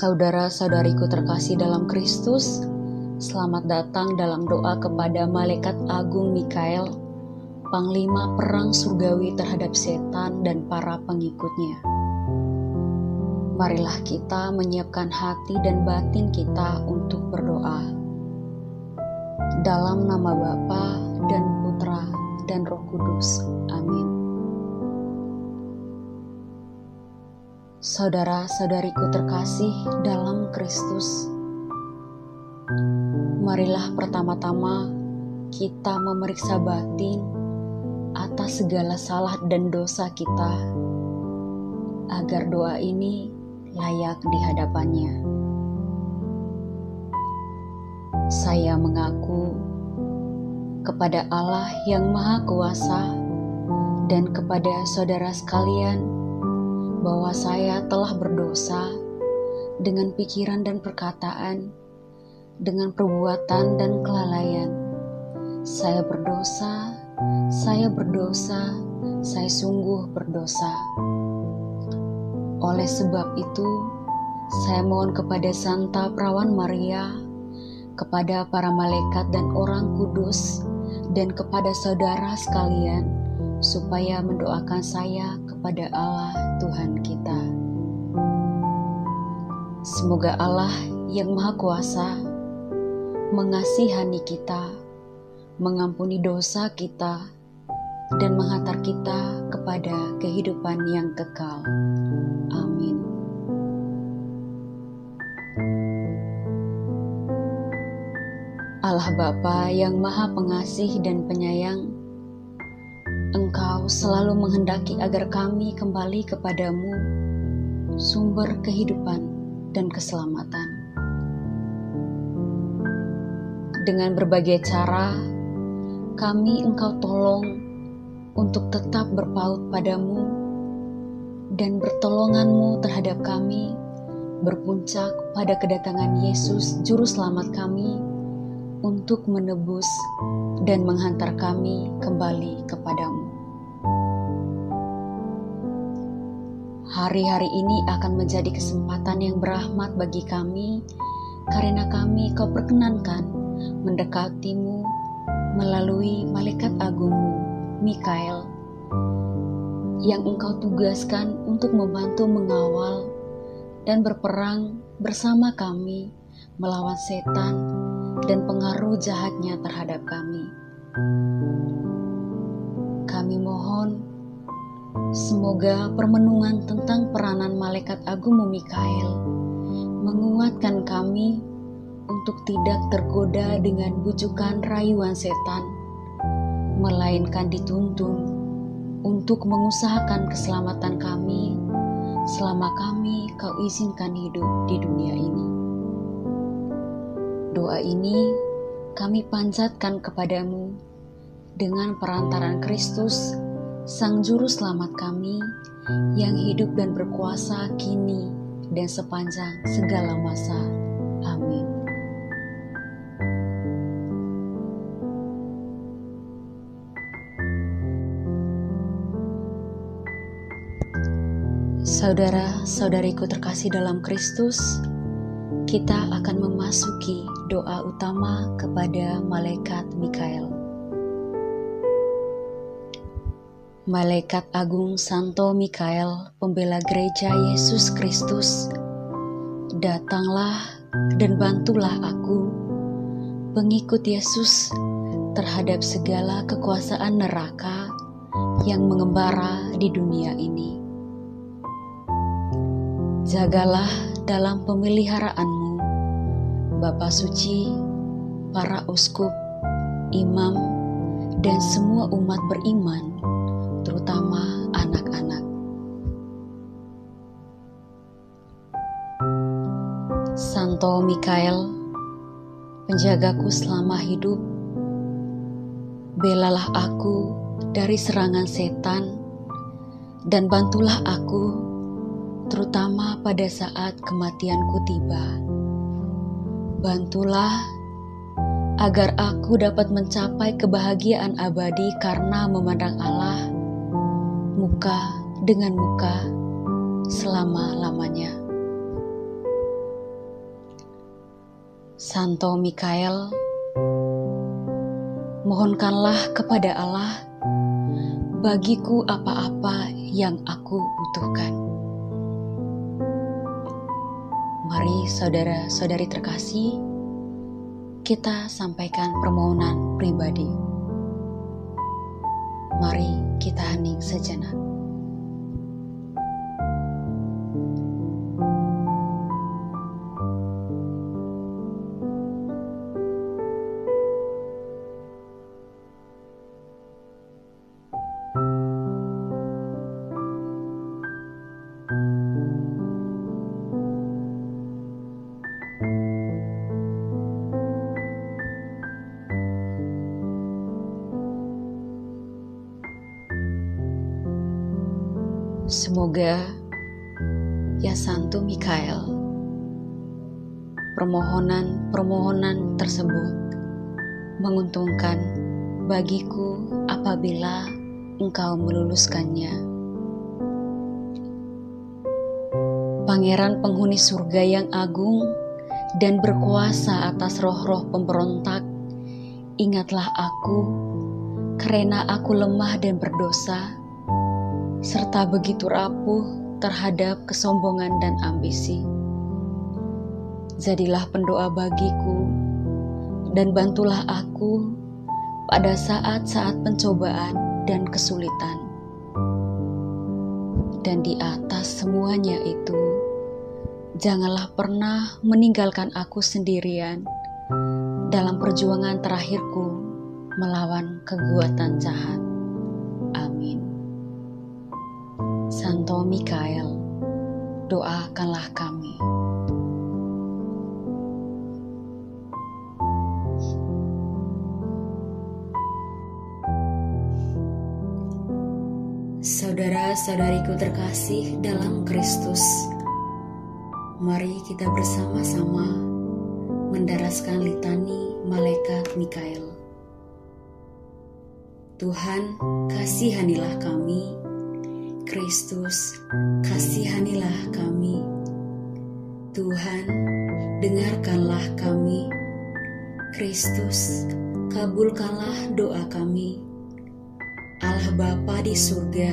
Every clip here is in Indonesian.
Saudara-saudariku terkasih dalam Kristus, selamat datang dalam doa kepada Malaikat Agung Mikael, Panglima Perang Surgawi terhadap setan dan para pengikutnya. Marilah kita menyiapkan hati dan batin kita untuk berdoa. Dalam nama Bapa dan Putra dan Roh Kudus. Saudara-saudariku terkasih dalam Kristus, marilah pertama-tama kita memeriksa batin atas segala salah dan dosa kita, agar doa ini layak di hadapannya. Saya mengaku kepada Allah yang Maha Kuasa dan kepada saudara sekalian bahwa saya telah berdosa dengan pikiran dan perkataan, dengan perbuatan dan kelalaian. Saya berdosa, saya berdosa, saya sungguh berdosa. Oleh sebab itu, saya mohon kepada Santa Perawan Maria, kepada para malaikat dan orang kudus, dan kepada saudara sekalian, supaya mendoakan saya kepada Allah Tuhan kita. Semoga Allah yang Maha Kuasa mengasihani kita, mengampuni dosa kita, dan menghantar kita kepada kehidupan yang kekal. Amin. Allah Bapa yang Maha Pengasih dan Penyayang, Engkau selalu menghendaki agar kami kembali kepadamu, sumber kehidupan dan keselamatan. Dengan berbagai cara, kami Engkau tolong untuk tetap berpaut padamu dan bertolonganmu terhadap kami berpuncak pada kedatangan Yesus Juru Selamat kami untuk menebus dan menghantar kami kembali kepadamu. Hari-hari ini akan menjadi kesempatan yang berahmat bagi kami karena kami kau perkenankan mendekatimu melalui malaikat agungmu, Mikael, yang engkau tugaskan untuk membantu mengawal dan berperang bersama kami melawan setan dan pengaruh jahatnya terhadap kami. Kami mohon semoga permenungan tentang peranan malaikat agung Mikael menguatkan kami untuk tidak tergoda dengan bujukan rayuan setan, melainkan dituntun untuk mengusahakan keselamatan kami selama kami kau izinkan hidup di dunia ini. Doa ini kami panjatkan kepadamu dengan perantaran Kristus, Sang Juru Selamat kami, yang hidup dan berkuasa kini dan sepanjang segala masa. Amin. Saudara-saudariku terkasih dalam Kristus, kita akan memasuki doa utama kepada malaikat Mikael. Malaikat Agung Santo Mikael, pembela gereja Yesus Kristus, datanglah dan bantulah aku, pengikut Yesus, terhadap segala kekuasaan neraka yang mengembara di dunia ini. Jagalah dalam pemeliharaanmu, Bapa Suci, para uskup, imam, dan semua umat beriman, terutama anak-anak. Santo Mikael, penjagaku selama hidup, belalah aku dari serangan setan, dan bantulah aku terutama pada saat kematianku tiba. Bantulah agar aku dapat mencapai kebahagiaan abadi karena memandang Allah muka dengan muka selama-lamanya. Santo Mikael, mohonkanlah kepada Allah bagiku apa-apa yang aku butuhkan. Mari saudara-saudari terkasih, kita sampaikan permohonan pribadi. Mari kita hening sejenak. Semoga ya Santo Mikael, permohonan-permohonan tersebut menguntungkan bagiku apabila engkau meluluskannya. Pangeran penghuni surga yang agung dan berkuasa atas roh-roh pemberontak, ingatlah aku, karena aku lemah dan berdosa serta begitu rapuh terhadap kesombongan dan ambisi. Jadilah pendoa bagiku dan bantulah aku pada saat-saat pencobaan dan kesulitan. Dan di atas semuanya itu, janganlah pernah meninggalkan aku sendirian dalam perjuangan terakhirku melawan kekuatan jahat. Santo Mikael, doakanlah kami. Saudara-saudariku terkasih dalam Kristus, mari kita bersama-sama mendaraskan litani malaikat Mikael. Tuhan, kasihanilah kami Kristus, kasihanilah kami. Tuhan, dengarkanlah kami. Kristus, kabulkanlah doa kami. Allah Bapa di surga,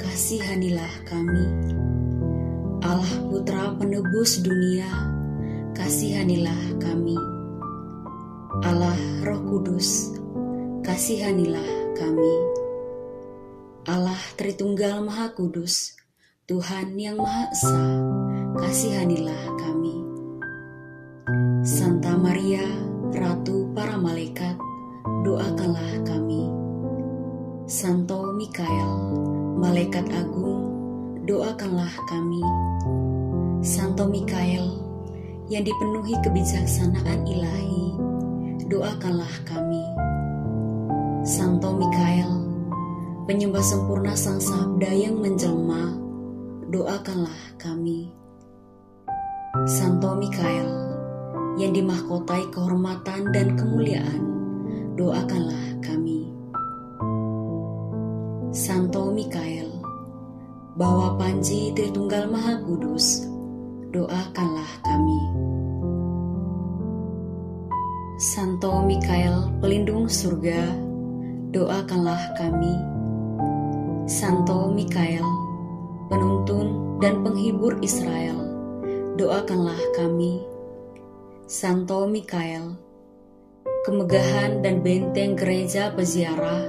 kasihanilah kami. Allah Putra penebus dunia, kasihanilah kami. Allah Roh Kudus, kasihanilah kami. Allah Tritunggal Maha Kudus, Tuhan yang Maha Esa, kasihanilah kami. Santa Maria, Ratu para malaikat, doakanlah kami. Santo Mikael, malaikat agung, doakanlah kami. Santo Mikael, yang dipenuhi kebijaksanaan ilahi, doakanlah kami. Santo Mikael, penyembah sempurna Sang Sabda yang menjelma, doakanlah kami. Santo Mikael, yang dimahkotai kehormatan dan kemuliaan, doakanlah kami. Santo Mikael, bawa panji Tritunggal Maha Kudus, doakanlah kami. Santo Mikael, pelindung surga, doakanlah kami. Santo Mikael, penuntun dan penghibur Israel, doakanlah kami. Santo Mikael, kemegahan dan benteng gereja peziarah,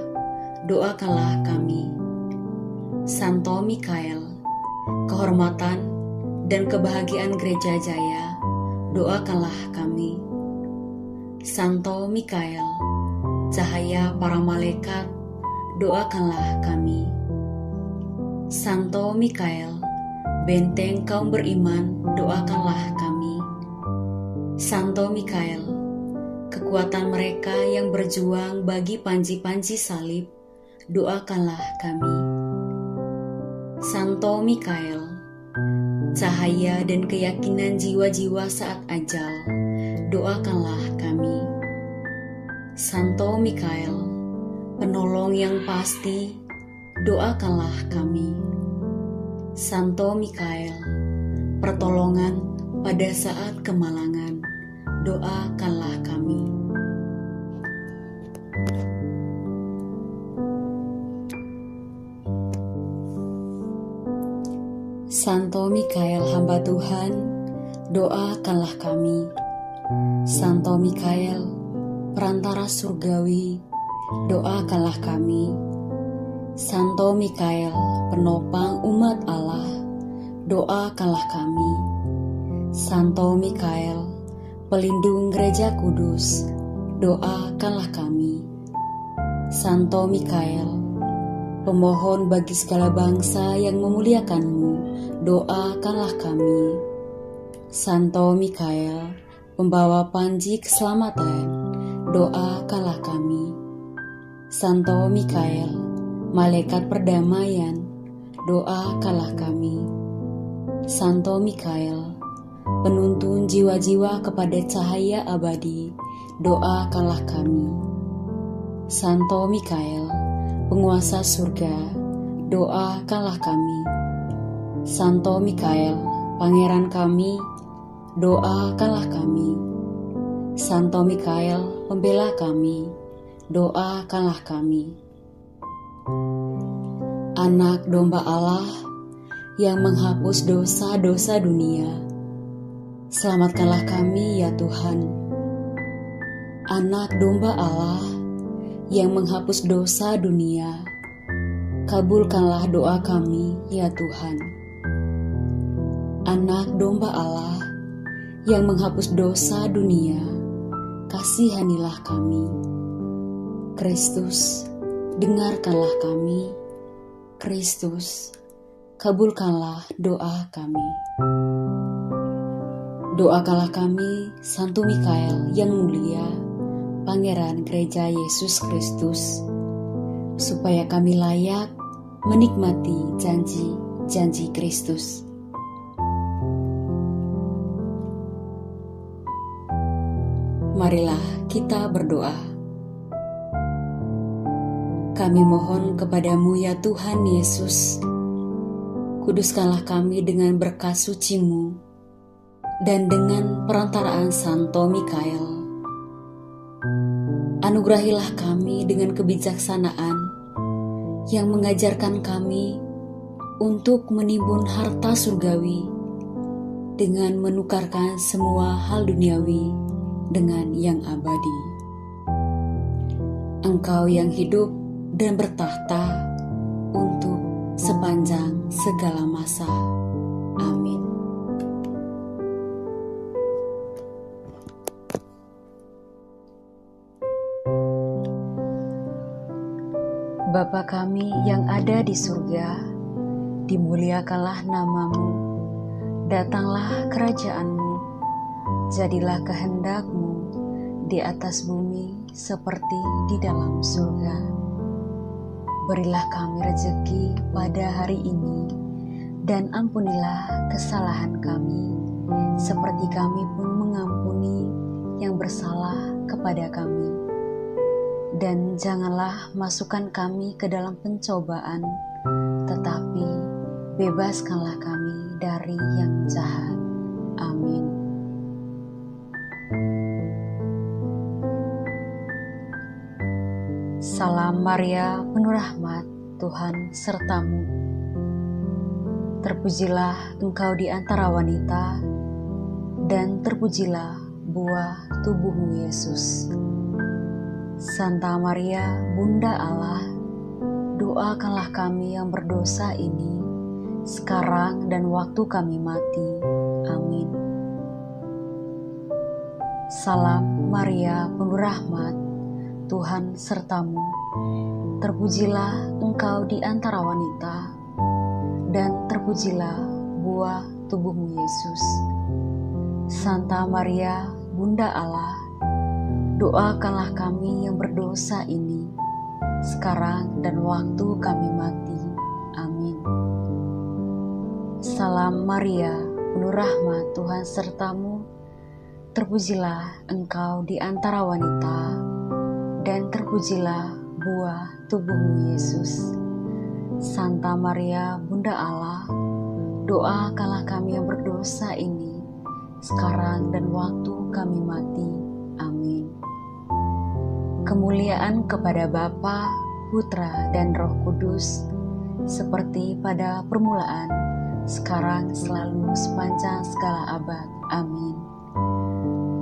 doakanlah kami. Santo Mikael, kehormatan dan kebahagiaan gereja jaya, doakanlah kami. Santo Mikael, cahaya para malaikat, doakanlah kami. Santo Mikael, benteng kaum beriman, doakanlah kami. Santo Mikael, kekuatan mereka yang berjuang bagi panji-panji salib, doakanlah kami. Santo Mikael, cahaya dan keyakinan jiwa-jiwa saat ajal, doakanlah kami. Santo Mikael, penolong yang pasti, doakanlah kami. Santo Mikael, pertolongan pada saat kemalangan, doakanlah kami. Santo Mikael hamba Tuhan, doakanlah kami. Santo Mikael, perantara surgawi, doakanlah kami. Santo Mikael, penopang umat Allah, doakanlah kami. Santo Mikael, pelindung gereja kudus, doakanlah kami. Santo Mikael, pemohon bagi segala bangsa yang memuliakanmu, doakanlah kami. Santo Mikael, pembawa panji keselamatan, doakanlah kami. Santo Mikael, malaikat perdamaian, doakanlah kami. Santo Mikael, penuntun jiwa-jiwa kepada cahaya abadi, doakanlah kami. Santo Mikael, penguasa surga, doakanlah kami. Santo Mikael, pangeran kami, doakanlah kami. Santo Mikael, pembela kami, doakanlah kami. Anak domba Allah yang menghapus dosa-dosa dunia, selamatkanlah kami ya Tuhan. Anak domba Allah yang menghapus dosa dunia, kabulkanlah doa kami ya Tuhan anak domba Allah yang menghapus dosa dunia, kasihanilah kami. Kristus, dengarkanlah kami. Kristus, kabulkanlah doa kami. Doakanlah kami, Santo Mikael yang mulia, Pangeran Gereja Yesus Kristus, supaya kami layak menikmati janji-janji Kristus. Marilah kita berdoa. Kami mohon kepadamu ya Tuhan Yesus, kuduskanlah kami dengan berkat sucimu dan dengan perantaraan Santo Mikael. Anugerahilah kami dengan kebijaksanaan yang mengajarkan kami untuk menimbun harta surgawi dengan menukarkan semua hal duniawi dengan yang abadi. Engkau yang hidup dan bertahta untuk sepanjang segala masa. Amin. Bapa kami yang ada di surga, dimuliakanlah namamu, datanglah kerajaanmu, jadilah kehendakmu di atas bumi seperti di dalam surga. Berilah kami rezeki pada hari ini dan ampunilah kesalahan kami seperti kami pun mengampuni yang bersalah kepada kami. Dan janganlah masukkan kami ke dalam pencobaan, tetapi bebaskanlah kami dari yang jahat. Amin. Salam Maria, penuh rahmat, Tuhan sertamu. Terpujilah engkau di antara wanita, dan terpujilah buah tubuhmu Yesus. Santa Maria, Bunda Allah, doakanlah kami yang berdosa ini, sekarang dan waktu kami mati. Amin. Salam Maria, penuh rahmat, Tuhan sertamu. Terpujilah engkau di antara wanita, dan terpujilah buah tubuhmu Yesus. Santa Maria, Bunda Allah, doakanlah kami yang berdosa ini, sekarang dan waktu kami mati. Amin. Salam Maria, penuh rahmat Tuhan sertamu, terpujilah engkau di antara wanita, dan terpujilah buah tubuhmu Yesus. Santa Maria, Bunda Allah, doakanlah kami yang berdosa ini, sekarang dan waktu kami mati. Amin. Kemuliaan kepada Bapa, Putra, dan Roh Kudus, seperti pada permulaan, sekarang selalu sepanjang segala abad. Amin.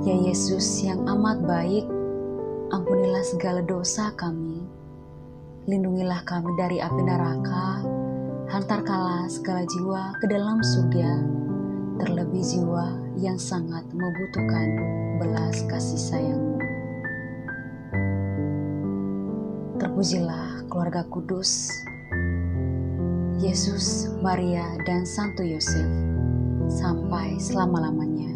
Ya Yesus yang amat baik, ampunilah segala dosa kami. Lindungilah kami dari api neraka, hantarkanlah segala jiwa ke dalam surga, terlebih jiwa yang sangat membutuhkan belas kasih sayangmu. Terpujilah keluarga kudus, Yesus, Maria, dan Santo Yosef, sampai selama-lamanya.